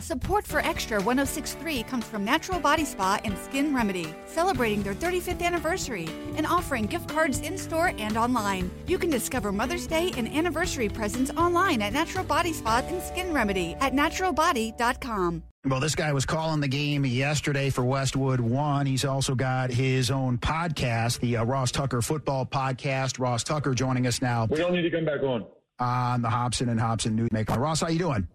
Support for Extra 1063 comes from Natural Body Spa and Skin Remedy, celebrating their 35th anniversary and offering gift cards in store and online. You can discover Mother's Day and anniversary presents online at Natural Body Spa and Skin Remedy at naturalbody.com. Well, this guy was calling the game yesterday for Westwood One. He's also got his own podcast, the uh, Ross Tucker Football Podcast. Ross Tucker joining us now We don't need to come back on. on the Hobson and Hobson Newsmaker. Ross, how are you doing?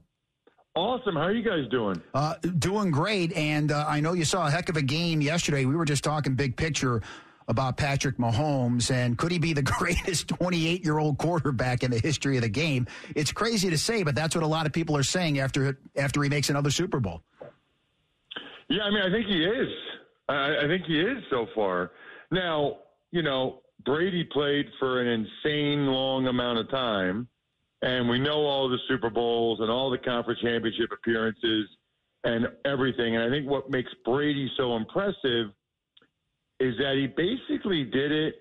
Awesome. How are you guys doing? Uh, doing great. And uh, I know you saw a heck of a game yesterday. We were just talking big picture about Patrick Mahomes and could he be the greatest 28 year old quarterback in the history of the game? It's crazy to say, but that's what a lot of people are saying after after he makes another Super Bowl. Yeah, I mean, I think he is. I, I think he is so far. Now, you know, Brady played for an insane long amount of time, and we know all the Super Bowls and all the conference championship appearances and everything. And I think what makes Brady so impressive is that he basically did it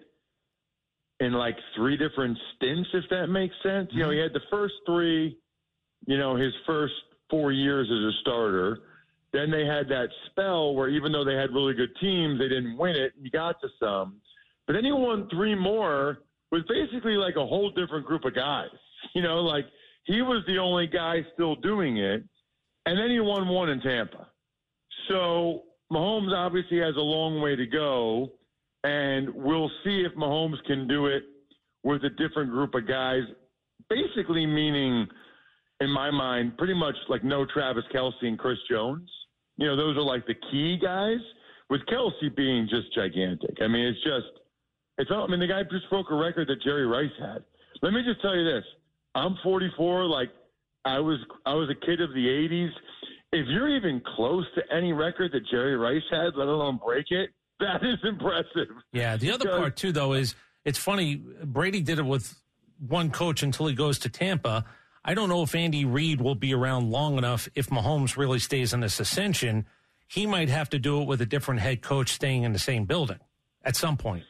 in like three different stints, if that makes sense. You know, he had the first three, you know, his first four years as a starter. Then they had that spell where even though they had really good teams, they didn't win it. He got to some. But then he won three more with basically like a whole different group of guys. You know, like he was the only guy still doing it. And then he won one in Tampa. So Mahomes obviously has a long way to go. And we'll see if Mahomes can do it with a different group of guys, basically meaning, in my mind, pretty much like no Travis Kelce and Chris Jones. You know, those are like the key guys, with Kelce being just gigantic. I mean, it's just, it's, I mean, the guy just broke a record that Jerry Rice had. Let me just tell you this I'm 44, like, I was I was a kid of the 80s. If you're even close to any record that Jerry Rice had, let alone break it, that is impressive. Yeah. The other part too, though, is it's funny. Brady did it with one coach until he goes to Tampa. I don't know if Andy Reid will be around long enough. If Mahomes really stays in this ascension, he might have to do it with a different head coach staying in the same building at some point.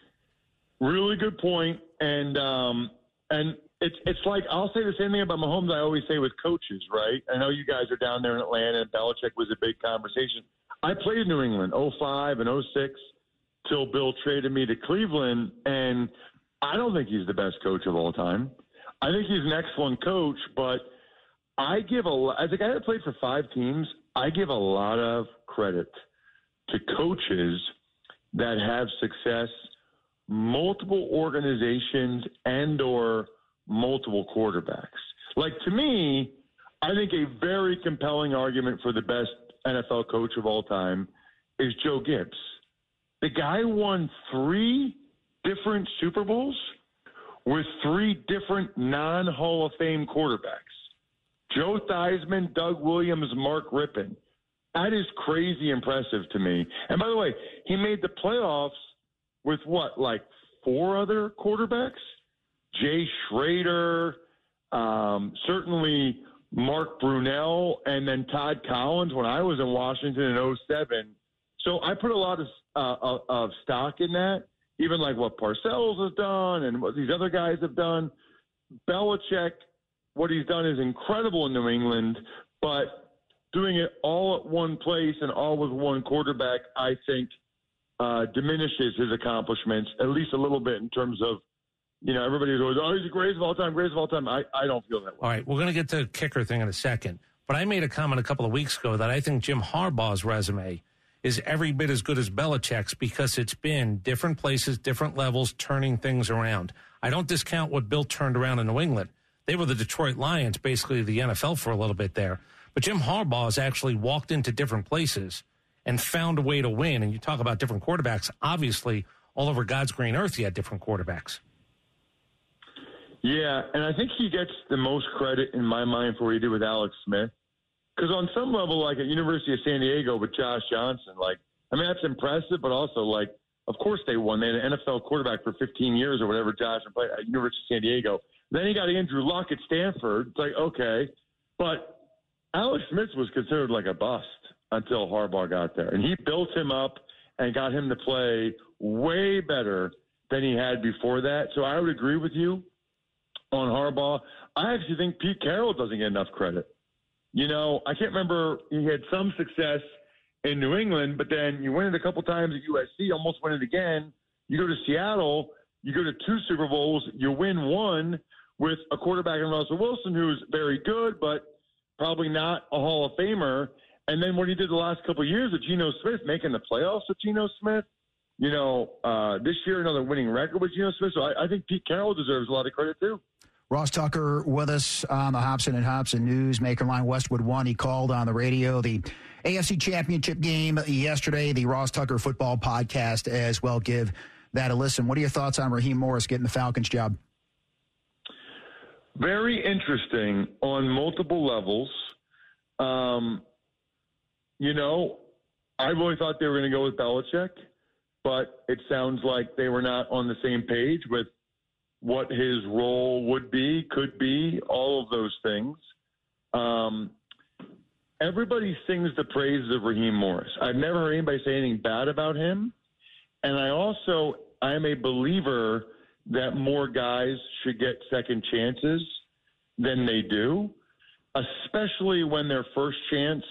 Really good point. And um, and it's it's like I'll say the same thing about Mahomes. I always say with coaches, right? I know you guys are down there in Atlanta, and Belichick was a big conversation. I played in New England 05 and 06 till Bill traded me to Cleveland, and I don't think he's the best coach of all time. I think he's an excellent coach, but I give a as a guy that played for five teams, I give a lot of credit to coaches that have success multiple organizations and or multiple quarterbacks. Like to me, I think a very compelling argument for the best NFL coach of all time is Joe Gibbs. The guy won three different Super Bowls with three different non Hall of Fame quarterbacks. Joe Theismann, Doug Williams, Mark Rypien. That is crazy impressive to me. And by the way, he made the playoffs with what, like four other quarterbacks? Jay Schroeder, um, certainly Mark Brunell, and then Todd Collins when I was in Washington in 07. So I put a lot of, uh, of, stock in that, even like what Parcells has done and what these other guys have done. Belichick, what he's done is incredible in New England, but doing it all at one place and all with one quarterback, I think, uh, diminishes his accomplishments at least a little bit in terms of, you know, everybody's always, oh, he's the greatest of all time, greatest of all time. I, I don't feel that way. All right, we're going to get to the kicker thing in a second. But I made a comment a couple of weeks ago that I think Jim Harbaugh's resume is every bit as good as Belichick's because it's been different places, different levels, turning things around. I don't discount what Bill turned around in New England. They were the Detroit Lions, basically the NFL for a little bit there. But Jim Harbaugh has actually walked into different places and found a way to win. And you talk about different quarterbacks. Obviously, all over God's green earth, you had different quarterbacks. Yeah, and I think he gets the most credit in my mind for what he did with Alex Smith. Because on some level, like at University of San Diego with Josh Johnson, like I mean that's impressive, but also like of course they won. They had an NFL quarterback for 15 years or whatever. Josh played at University of San Diego. Then he got Andrew Luck at Stanford. It's like okay, but Alex Smith was considered like a bust until Harbaugh got there, and he built him up and got him to play way better than he had before that. So I would agree with you on Harbaugh. I actually think Pete Carroll doesn't get enough credit. you know, I can't remember. He had some success in New England, but then you win it a couple times at USC, almost win it again. You go to Seattle, you go to two Super Bowls, you win one with a quarterback in Russell Wilson who's very good, but probably not a Hall of Famer. And then what he did the last couple of years with Geno Smith, making the playoffs with Geno Smith, you know, uh, this year another winning record with Geno Smith. So I, I think Pete Carroll deserves a lot of credit too. Ross Tucker with us on the Hobson and Hobson News. Maker line Westwood One. He called on the radio the AFC Championship game yesterday. The Ross Tucker Football Podcast as well. Give that a listen. What are your thoughts on Raheem Morris getting the Falcons job? Very interesting on multiple levels. Um, you know, I really thought they were going to go with Belichick, but it sounds like they were not on the same page with what his role would be, could be, all of those things. Um, everybody sings the praises of Raheem Morris. I've never heard anybody say anything bad about him. And I also, I'm a believer that more guys should get second chances than they do, especially when their first chance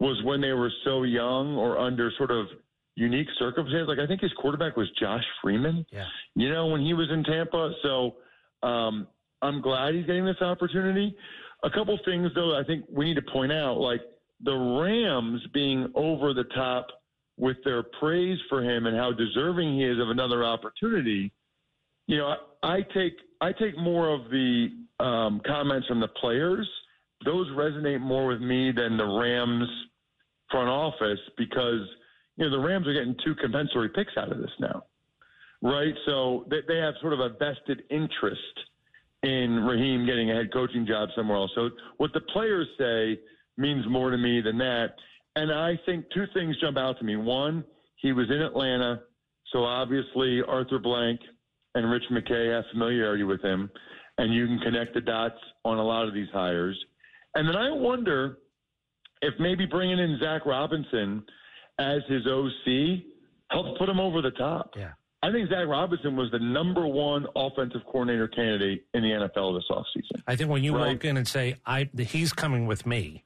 was when they were so young or under sort of unique circumstance. Like I think his quarterback was Josh Freeman. Yeah. You know, when he was in Tampa. So um, I'm glad he's getting this opportunity. A couple things though, I think we need to point out, like the Rams being over the top with their praise for him and how deserving he is of another opportunity. You know, I, I take I take more of the um, comments from the players. Those resonate more with me than the Rams front office because you know the Rams are getting two compensatory picks out of this now, right? So they, they have sort of a vested interest in Raheem getting a head coaching job somewhere else. So what the players say means more to me than that. And I think two things jump out to me. One, he was in Atlanta, so obviously Arthur Blank and Rich McKay have familiarity with him, and you can connect the dots on a lot of these hires. And then I wonder if maybe bringing in Zac Robinson as his OC helped put him over the top. Yeah. I think Zac Robinson was the number one offensive coordinator candidate in the NFL this offseason. I think when you Right. walk in and say, "I," he's coming with me.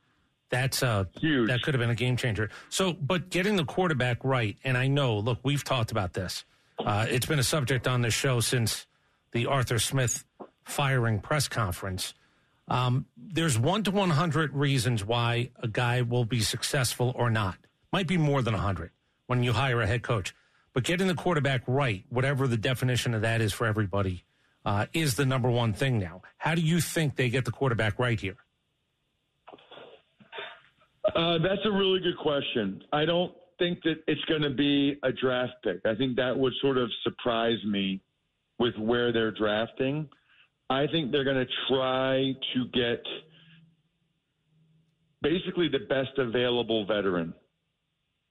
That's uh Huge. That could have been a game changer. So, but getting the quarterback right, and I know, look, we've talked about this. Uh, it's been a subject on this show since the Arthur Smith firing press conference. Um, there's one to 100 reasons why a guy will be successful or not. Might be more than 100 when you hire a head coach. But getting the quarterback right, whatever the definition of that is for everybody, uh, is the number one thing now. How do you think they get the quarterback right here? Uh, that's a really good question. I don't think that it's going to be a draft pick. I think that would sort of surprise me with where they're drafting. I think they're going to try to get basically the best available veteran.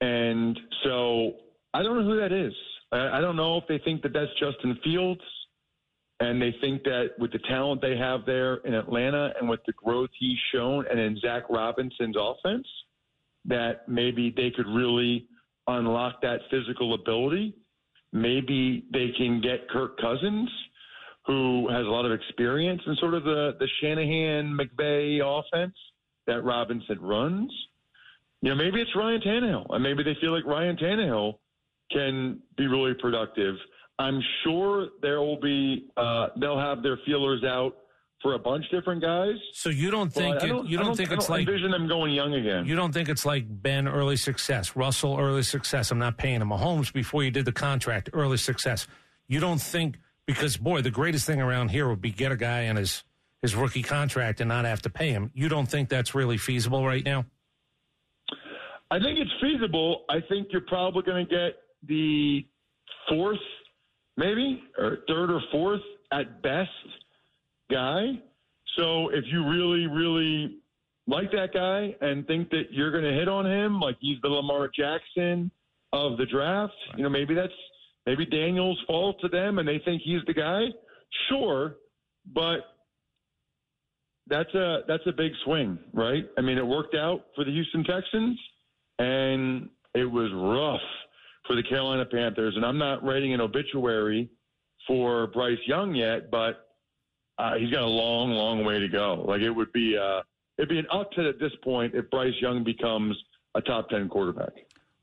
And so I don't know who that is. I, don't know if they think that that's Justin Fields and they think that with the talent they have there in Atlanta and with the growth he's shown and in Zac Robinson's offense, that maybe they could really unlock that physical ability. Maybe they can get Kirk Cousins, who has a lot of experience in sort of the, the Shanahan McVay offense that Robinson runs. You know, maybe it's Ryan Tannehill, and maybe they feel like Ryan Tannehill can be really productive. I'm sure there will be uh, they'll have their feelers out for a bunch of different guys. So you don't think it, you I don't, think it's don't like envision them going young again. you don't think it's like Ben early success, Russell early success. I'm not paying him. Mahomes before you did the contract early success. You don't think because boy, the greatest thing around here would be get a guy in his his rookie contract and not have to pay him. You don't think that's really feasible right now? I think it's feasible. I think you're probably going to get the fourth, maybe, or third or fourth at best guy. So if you really, really like that guy and think that you're going to hit on him, like he's the Lamar Jackson of the draft, you know, maybe that's maybe Daniels falls to them and they think he's the guy. Sure, but that's a that's a big swing, right? I mean, it worked out for the Houston Texans, and it was rough for the Carolina Panthers. And I'm not writing an obituary for Bryce Young yet, but uh, he's got a long, long way to go. Like it would be a it'd be an upset at this point if Bryce Young becomes a top 10 quarterback.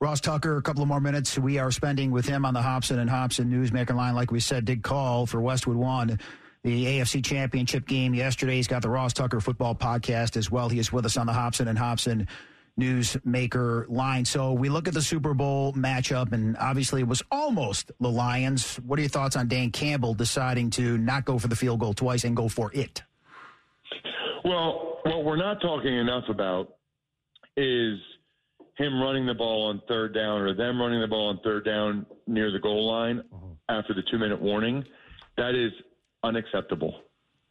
Ross Tucker, a couple of more minutes we are spending with him on the Hobson and Hobson Newsmaker line. Like we said, did call for Westwood One, the AFC Championship game yesterday. He's got the Ross Tucker Football Podcast as well. He is with us on the Hobson and Hobson Newsmaker line. So we look at the Super Bowl matchup, and obviously it was almost the Lions. What are your thoughts on Dan Campbell deciding to not go for the field goal twice and go for it? Well, what we're not talking enough about is him running the ball on third down or them running the ball on third down near the goal line uh-huh. after the two minute warning. That is unacceptable.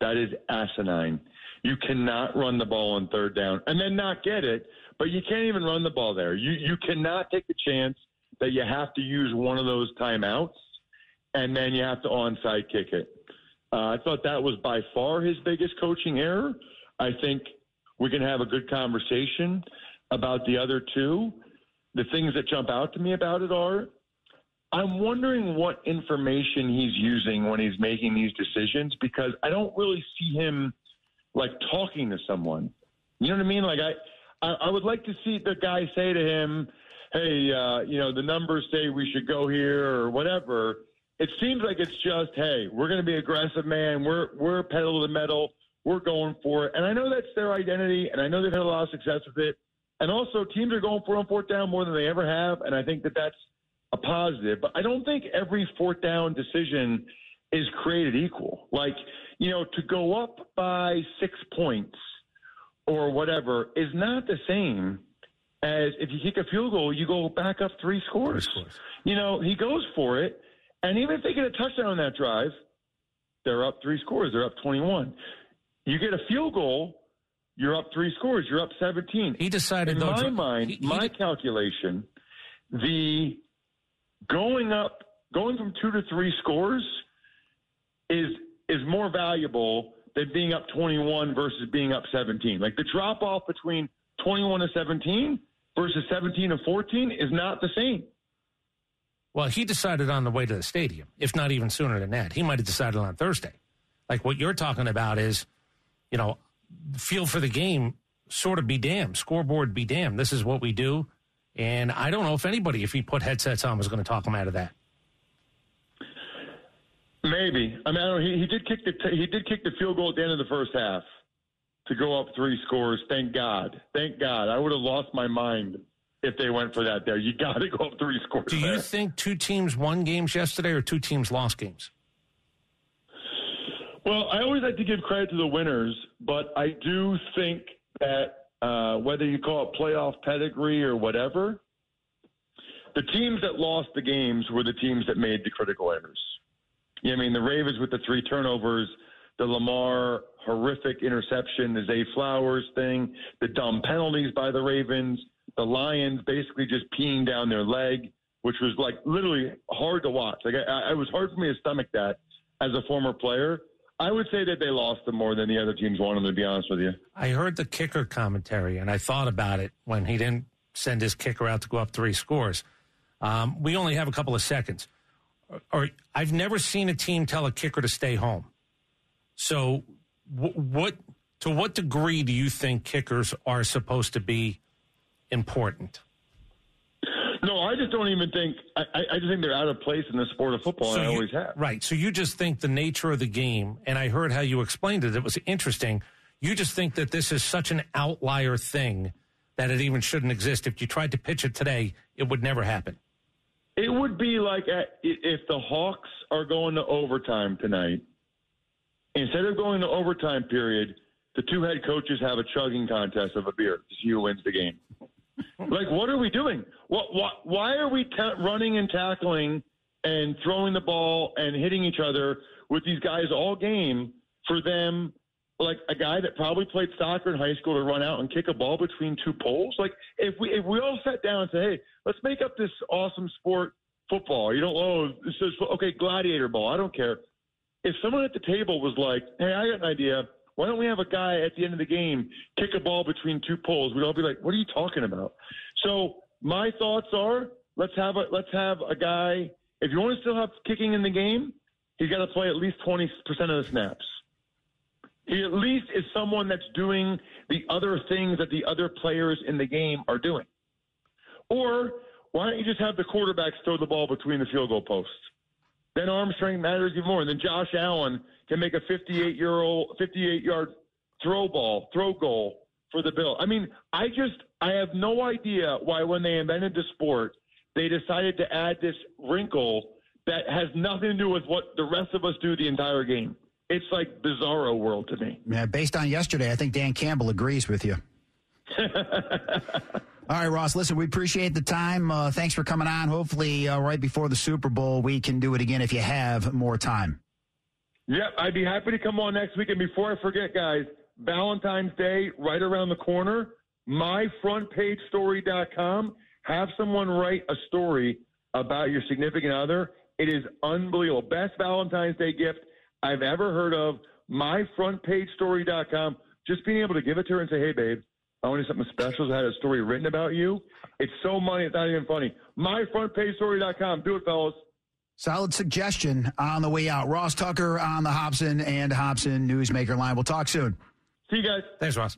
That is asinine. You cannot run the ball on third down and then not get it, but you can't even run the ball there. You you cannot take the chance that you have to use one of those timeouts and then you have to onside kick it. Uh, I thought that was by far his biggest coaching error. I think we can have a good conversation about the other two. The things that jump out to me about it are I'm wondering what information he's using when he's making these decisions because I don't really see him like talking to someone. You know what I mean? Like I, I, I would like to see the guy say to him, "Hey, uh, you know, the numbers say we should go here or whatever." It seems like it's just, "Hey, we're going to be aggressive, man. We're we're pedal to the metal. We're going for it." And I know that's their identity, and I know they've had a lot of success with it. And also, teams are going for on fourth down more than they ever have, and I think that that's a positive. But I don't think every fourth down decision is created equal. Like, you know, to go up by six points or whatever is not the same as if you kick a field goal, you go back up three scores. Three scores. You know, he goes for it, and even if they get a touchdown on that drive, they're up three scores. They're up 21. You get a field goal, you're up three scores. You're up 17. He decided. In though, my mind, he, he, my calculation, the going up, going from two to three scores is is more valuable than being up 21 versus being up 17. Like the drop off between 21 to 17 versus 17 to 14 is not the same. Well, he decided on the way to the stadium, if not even sooner than that. He might have decided on Thursday. Like what you're talking about is, you know, feel for the game sort of be damned, scoreboard be damned. This is what we do. And I don't know if anybody, if he put headsets on, was going to talk him out of that. Maybe. I mean, I he, he, did kick the he did kick the field goal at the end of the first half to go up three scores. Thank God. Thank God. I would have lost my mind if they went for that. There, you got to go up three scores. Do there. you think two teams won games yesterday, or two teams lost games? Well, I always like to give credit to the winners, but I do think that uh, whether you call it playoff pedigree or whatever, the teams that lost the games were the teams that made the critical errors. Yeah, I mean, the Ravens with the three turnovers, the Lamar horrific interception, the Zay Flowers thing, the dumb penalties by the Ravens, the Lions basically just peeing down their leg, which was like literally hard to watch. Like, I, it was hard for me to stomach that as a former player. I would say that they lost them more than the other teams won them, to be honest with you. I heard the kicker commentary, and I thought about it when he didn't send his kicker out to go up three scores. Um, we only have a couple of seconds. Or, I've never seen a team tell a kicker to stay home. So, w- what to what degree do you think kickers are supposed to be important? No, I just don't even think. I, I just think they're out of place in the sport of football. So I you, always have. Right. So you just think the nature of the game, and I heard how you explained it. It was interesting. You just think that this is such an outlier thing that it even shouldn't exist. If you tried to pitch it today, it would never happen. It would be like if the Hawks are going to overtime tonight. Instead of going to overtime period, the two head coaches have a chugging contest of a beer to see who wins the game like, what are we doing? What, what, why are we running and tackling and throwing the ball and hitting each other with these guys all game for them? Like a guy that probably played soccer in high school to run out and kick a ball between two poles. Like if we if we all sat down and say, hey, let's make up this awesome sport, football. You don't oh this is okay gladiator ball. I don't care. If someone at the table was like, hey, I got an idea why don't we have a guy at the end of the game kick a ball between two poles? We'd all be like, "What are you talking about?" So my thoughts are, let's have a let's have a guy. If you want to still have kicking in the game, he's got to play at least twenty percent of the snaps. He at least is someone that's doing the other things that the other players in the game are doing. Or why don't you just have the quarterbacks throw the ball between the field goal posts? Then arm strength matters even more. And then Josh Allen can make a 58 year old, 58 yard throw ball, throw goal for the Bill. I mean, I just, I have no idea why when they invented the sport, they decided to add this wrinkle that has nothing to do with what the rest of us do the entire game. It's like bizarro world to me. Yeah, based on yesterday, I think Dan Campbell agrees with you. All right, Ross. Listen, we appreciate the time. Uh, thanks for coming on. Hopefully, uh, right before the Super Bowl, we can do it again if you have more time. Yep, I'd be happy to come on next week. And before I forget, guys, Valentine's Day right around the corner. MyFrontPageStory.com. Have someone write a story about your significant other. It is unbelievable. Best Valentine's Day gift I've ever heard of. MyFrontPageStory.com. Just being able to give it to her and say, "Hey, babe." I wanted something special. I had a story written about you. It's so money, it's not even funny. MyFrontPageStory.com. Do it, fellas. Solid suggestion on the way out. Ross Tucker on the Hobson and Hobson Newsmaker line. We'll talk soon. See you guys. Thanks, Ross.